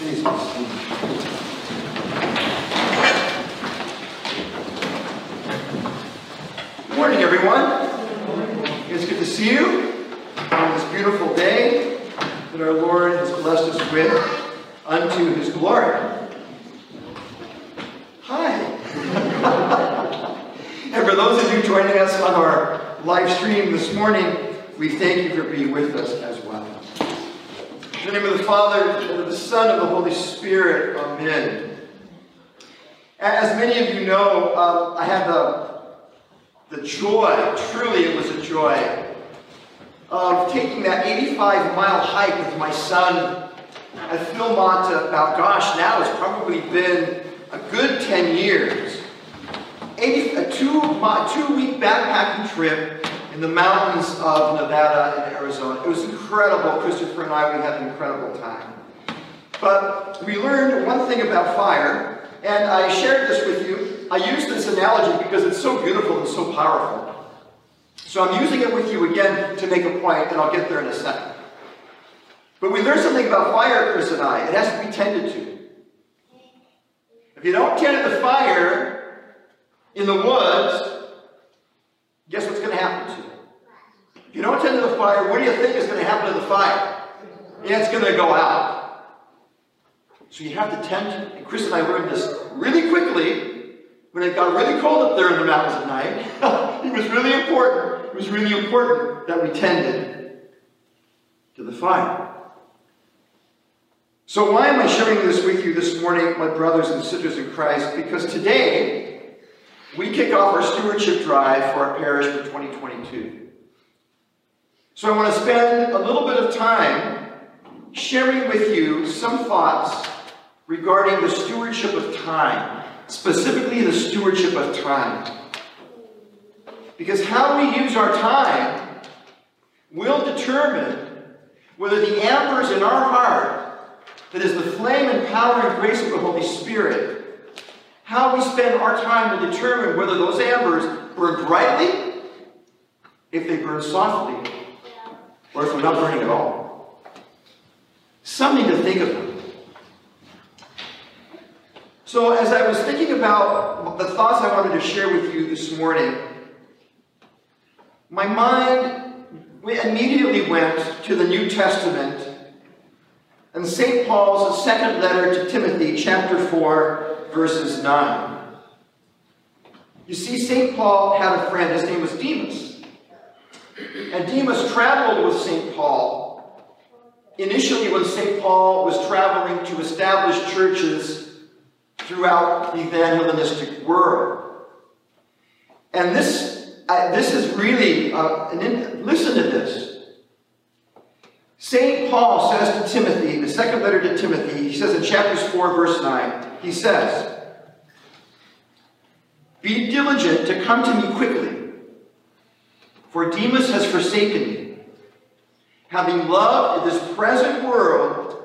Good morning, everyone. It's good to see you on this beautiful day that our Lord has blessed us with unto his glory. Hi. and for those of you joining us on our live stream this morning, we thank you for being with us. In the name of the Father, and of the Son, and of the Holy Spirit, Amen. As many of you know, um, I had the, the joy, truly it was a joy, of taking that 85 mile hike with my son at Philmont about, gosh, now it's probably been a good 10 years. 80, a two, two week backpacking trip in the mountains of Nevada and Arizona. It was incredible. Christopher and I, we had an incredible time. But we learned one thing about fire, and I shared this with you. I use this analogy because it's so beautiful and so powerful. So I'm using it with you again to make a point, and I'll get there in a second. But we learned something about fire, Chris and I. It has to be tended to. If you don't tend to the fire in the woods, guess what's happen to it? If you don't tend to the fire, what do you think is going to happen to the fire? Yeah, it's going to go out. So you have to tend and Chris and I learned this really quickly when it got really cold up there in the mountains at night. it was really important. It was really important that we tended to the fire. So why am I sharing this with you this morning, my brothers and sisters in Christ? Because today we kick off our stewardship drive for our parish for 2022. So I want to spend a little bit of time sharing with you some thoughts regarding the stewardship of time, specifically the stewardship of time. Because how we use our time will determine whether the embers in our heart, that is the flame and power and grace of the Holy Spirit, how we spend our time will determine whether those embers burn brightly, if they burn softly, or if they're not burning at all. Something to think about. So, as I was thinking about the thoughts I wanted to share with you this morning, my mind immediately went to the New Testament and St. Paul's second letter to Timothy, chapter 4, verses 9. You see, St. Paul had a friend, his name was Demas. And Demas traveled with St. Paul. Initially, when St. Paul was traveling to establish churches throughout the evangelistic world. And this, uh, this is really, uh, an, listen to this. St. Paul says to Timothy, in the second letter to Timothy, he says in chapters 4, verse 9, he says, Be diligent to come to me quickly, for Demas has forsaken me, having loved this present world,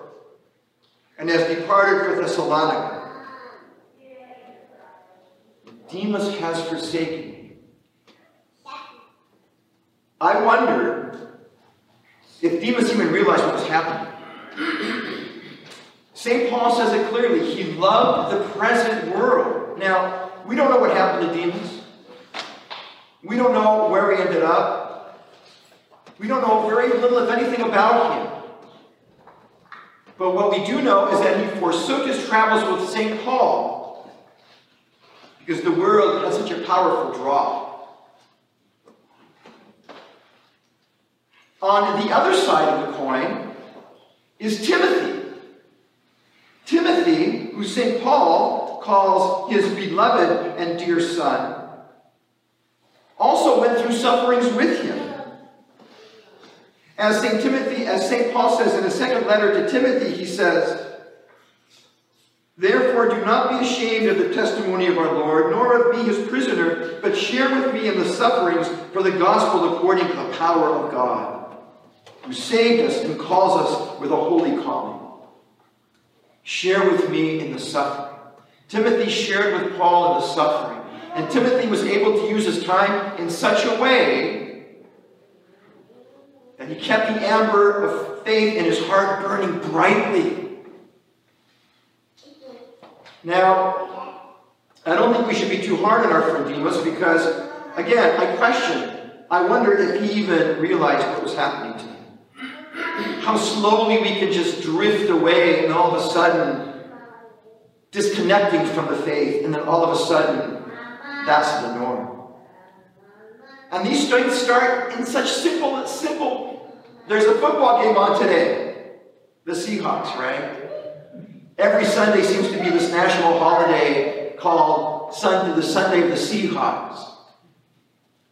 and has departed for Thessalonica. Demas has forsaken me. I wonder what was happening. St. Paul says it clearly. He loved the present world. Now, we don't know what happened to Demas. We don't know where he ended up. We don't know very little, if anything, about him. But what we do know is that he forsook his travels with St. Paul because the world has such a powerful draw. On the other side of the coin is Timothy. Timothy, who St. Paul calls his beloved and dear son, also went through sufferings with him. As St. Timothy, as St. Paul says in his second letter to Timothy, he says, Therefore, do not be ashamed of the testimony of our Lord, nor of me his prisoner, but share with me in the sufferings for the gospel according to the power of God, who saved us and calls us with a holy calling. Share with me in the suffering. Timothy shared with Paul in the suffering. And Timothy was able to use his time in such a way that he kept the amber of faith in his heart burning brightly Now, I don't think we should be too hard on our friend Demas because, again, I question. I wonder if he even realized what was happening to him. How slowly we could just drift away and all of a sudden disconnecting from the faith, and then all of a sudden, that's the norm. And these strengths start in such simple, simple. There's a football game on today. The Seahawks, right? Every Sunday seems to be this national holiday called Sunday, the Sunday of the Seahawks.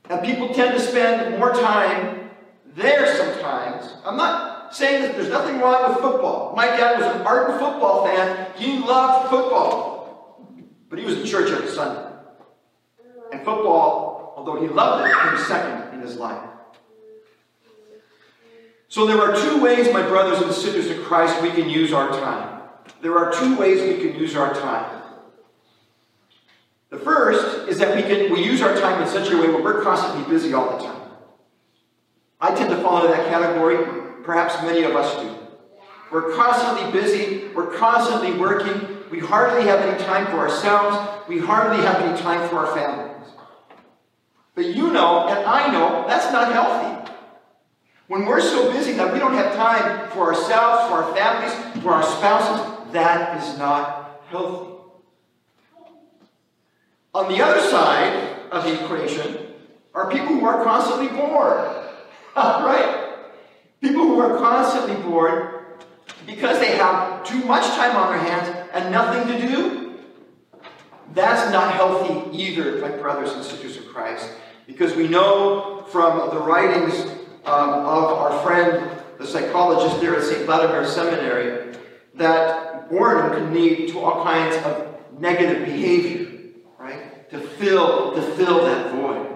And people tend to spend more time there sometimes. I'm not saying that there's nothing wrong with football. My dad was an ardent football fan. He loved football. But he was in church every Sunday. And football, although he loved it, came second in his life. So there are two ways, my brothers and sisters in Christ, we can use our time. There are two ways we can use our time. The first is that we can we use our time in such a way where we're constantly busy all the time. I tend to fall into that category. Perhaps many of us do. We're constantly busy. We're constantly working. We hardly have any time for ourselves. We hardly have any time for our families. But you know, and I know, that's not healthy. When we're so busy that we don't have time for ourselves, for our families, for our spouses, that is not healthy. On the other side of the equation are people who are constantly bored. Are constantly bored because they have too much time on their hands and nothing to do. That's not healthy either, my brothers and sisters in Christ, because we know from the writings um, of our friend, the psychologist there at St. Vladimir Seminary, that boredom can lead to all kinds of negative behavior, right? To fill, to fill that void.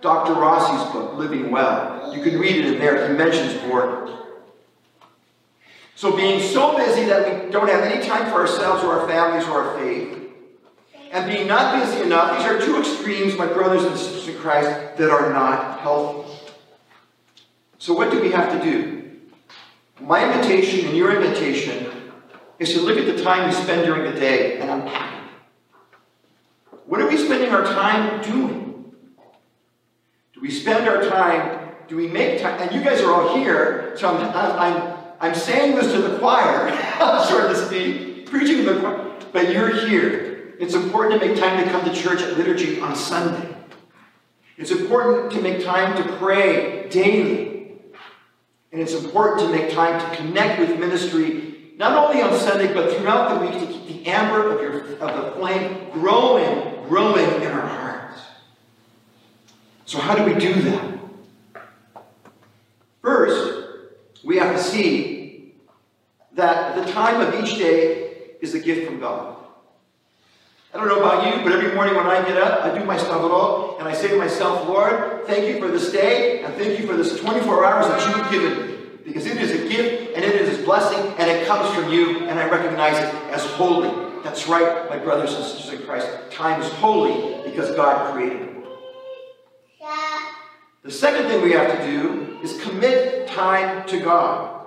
Dr. Rossi's book, Living Well. You can read it in there. He mentions boredom. So being so busy that we don't have any time for ourselves or our families or our faith, and being not busy enough, these are two extremes, my brothers and sisters in Christ, that are not healthy. So what do we have to do? My invitation and your invitation is to look at the time we spend during the day and unpack it. What are we spending our time doing? Do we spend our time, do we make time? And you guys are all here, so I'm, I'm, I'm saying this to the choir, so to speak, preaching to the choir, but you're here. It's important to make time to come to church at liturgy on Sunday. It's important to make time to pray daily. And it's important to make time to connect with ministry, not only on Sunday, but throughout the week to keep the amber of, your, of the flame growing, growing in our hearts. So, how do we do that? First, we have to see that the time of each day is a gift from God. I don't know about you, but every morning when I get up, I do my stavro, and I say to myself, Lord, thank you for this day, and thank you for this 24 hours that you've given me. Because it is a gift, and it is a blessing, and it comes from you, and I recognize it as holy. That's right, my brothers and sisters in Christ. Time is holy because God created it. The second thing we have to do is commit time to God.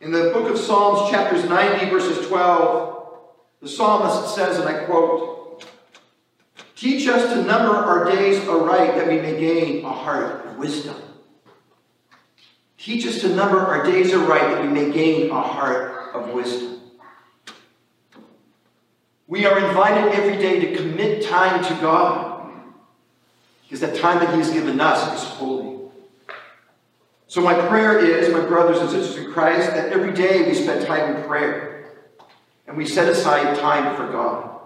In the book of Psalms, chapters 90, verses 12, the psalmist says, and I quote, Teach us to number our days aright that we may gain a heart of wisdom. Teach us to number our days aright that we may gain a heart of wisdom. We are invited every day to commit time to God. Because that time that He's given us is holy. So my prayer is, my brothers and sisters in Christ, that every day we spend time in prayer. And we set aside time for God.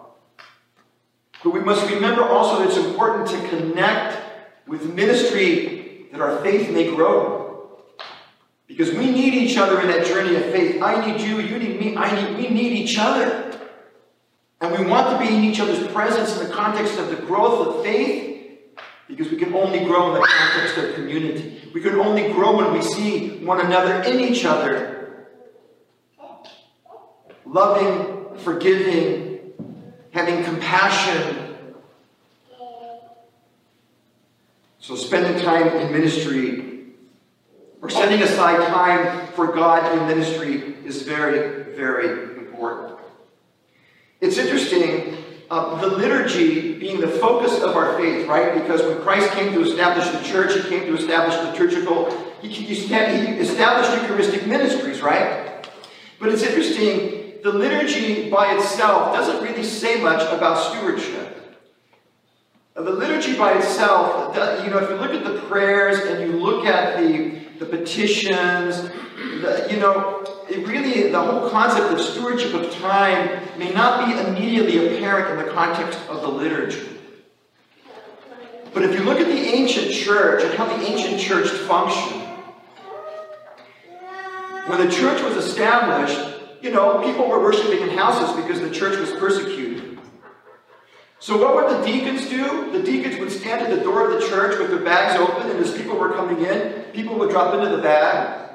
But we must remember also that it's important to connect with ministry that our faith may grow. Because we need each other in that journey of faith. I need you, you need me, I need we need each other. And we want to be in each other's presence in the context of the growth of faith because we can only grow in the context of community. We can only grow when we see one another in each other. Loving, forgiving, having compassion. So spending time in ministry or setting aside time for God in ministry is very, very important. It's interesting, uh, the liturgy being the focus of our faith, right? Because when Christ came to establish the church, he came to establish liturgical, he, he established Eucharistic ministries, right? But it's interesting, the liturgy by itself doesn't really say much about stewardship. The liturgy by itself, you know, if you look at the prayers and you look at the, the petitions, the, you know, it really, the whole concept of stewardship of time may not be immediately apparent in the context of the liturgy. But if you look at the ancient church and how the ancient church functioned, when the church was established, you know, people were worshiping in houses because the church was persecuted. So what would the deacons do? The deacons would stand at the door of the church with their bags open, and as people were coming in, people would drop into the bag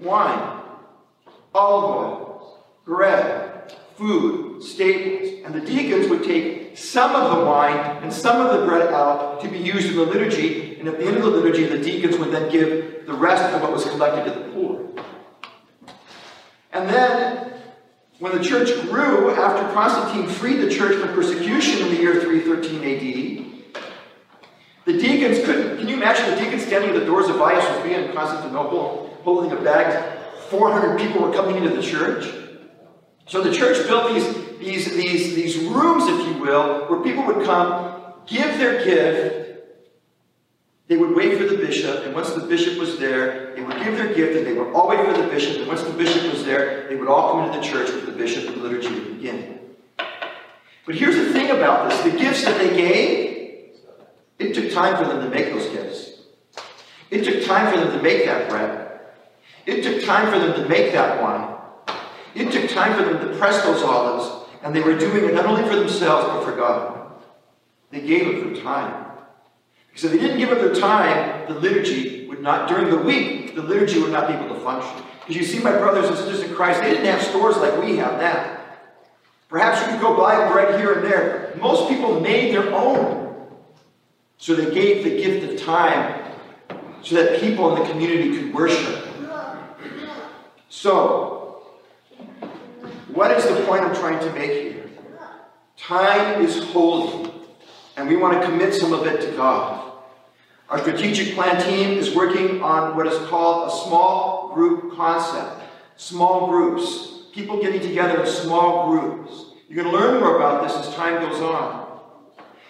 wine, olive oil, bread, food, staples, and the deacons would take some of the wine and some of the bread out to be used in the liturgy, and at the end of the liturgy, the deacons would then give the rest of what was collected to the poor. And then, when the church grew, after Constantine freed the church from persecution in the year 313 AD, the deacons couldn't. Can you imagine the deacons standing at the doors of Hagia Sophia in Constantinople, holding a bag? 400 people were coming into the church. So the church built these, these, these, these rooms, if you will, where people would come, give their gift, they would wait for the bishop, and once the bishop was there, they would give their gift, and they would all wait for the bishop, and once the bishop was there, they would all come into the church with the bishop, and the liturgy would begin. But here's the thing about this the gifts that they gave, it took time for them to make those gifts. It took time for them to make that bread. It took time for them to make that wine. It took time for them to press those olives, and they were doing it not only for themselves, but for God. They gave up their time. Because if they didn't give up their time, the liturgy would not, during the week, the liturgy would not be able to function. Because you see, my brothers and sisters in Christ, they didn't have stores like we have now. Perhaps you could go buy bread here and there. Most people made their own. So they gave the gift of time so that people in the community could worship. So, what is the point I'm trying to make here? Time is holy, and we want to commit some of it to God. Our strategic plan team is working on what is called a small group concept. Small groups. People getting together in small groups. You're going to learn more about this as time goes on.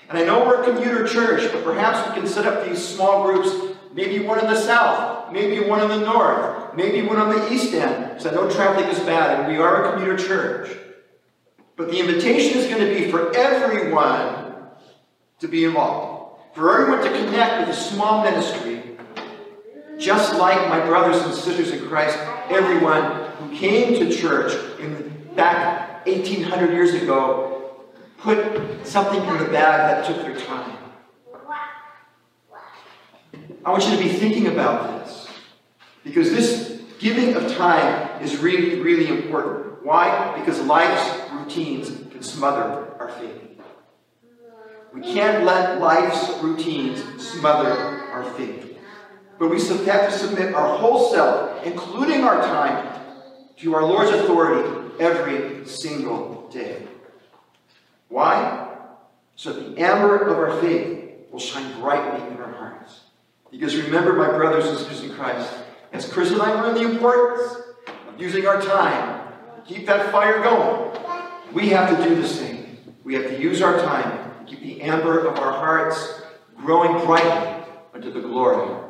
And I know we're a commuter church, but perhaps we can set up these small groups, maybe one in the south, maybe one on the north, maybe one on the east end, because I know traffic is bad, and we are a commuter church. But the invitation is going to be for everyone to be involved, for everyone to connect with a small ministry, just like my brothers and sisters in Christ, everyone who came to church in back 1800 years ago put something in the bag that took their time. I want you to be thinking about this because this giving of time is really, really important. Why? Because life's routines can smother our faith. We can't let life's routines smother our faith. But we have to submit our whole self, including our time, to our Lord's authority every single day. Why? So the amber of our faith will shine brightly. Because remember, my brothers and sisters in Christ, as Chris and I learned the importance of using our time to keep that fire going, we have to do the same. We have to use our time to keep the amber of our hearts growing brightly unto the glory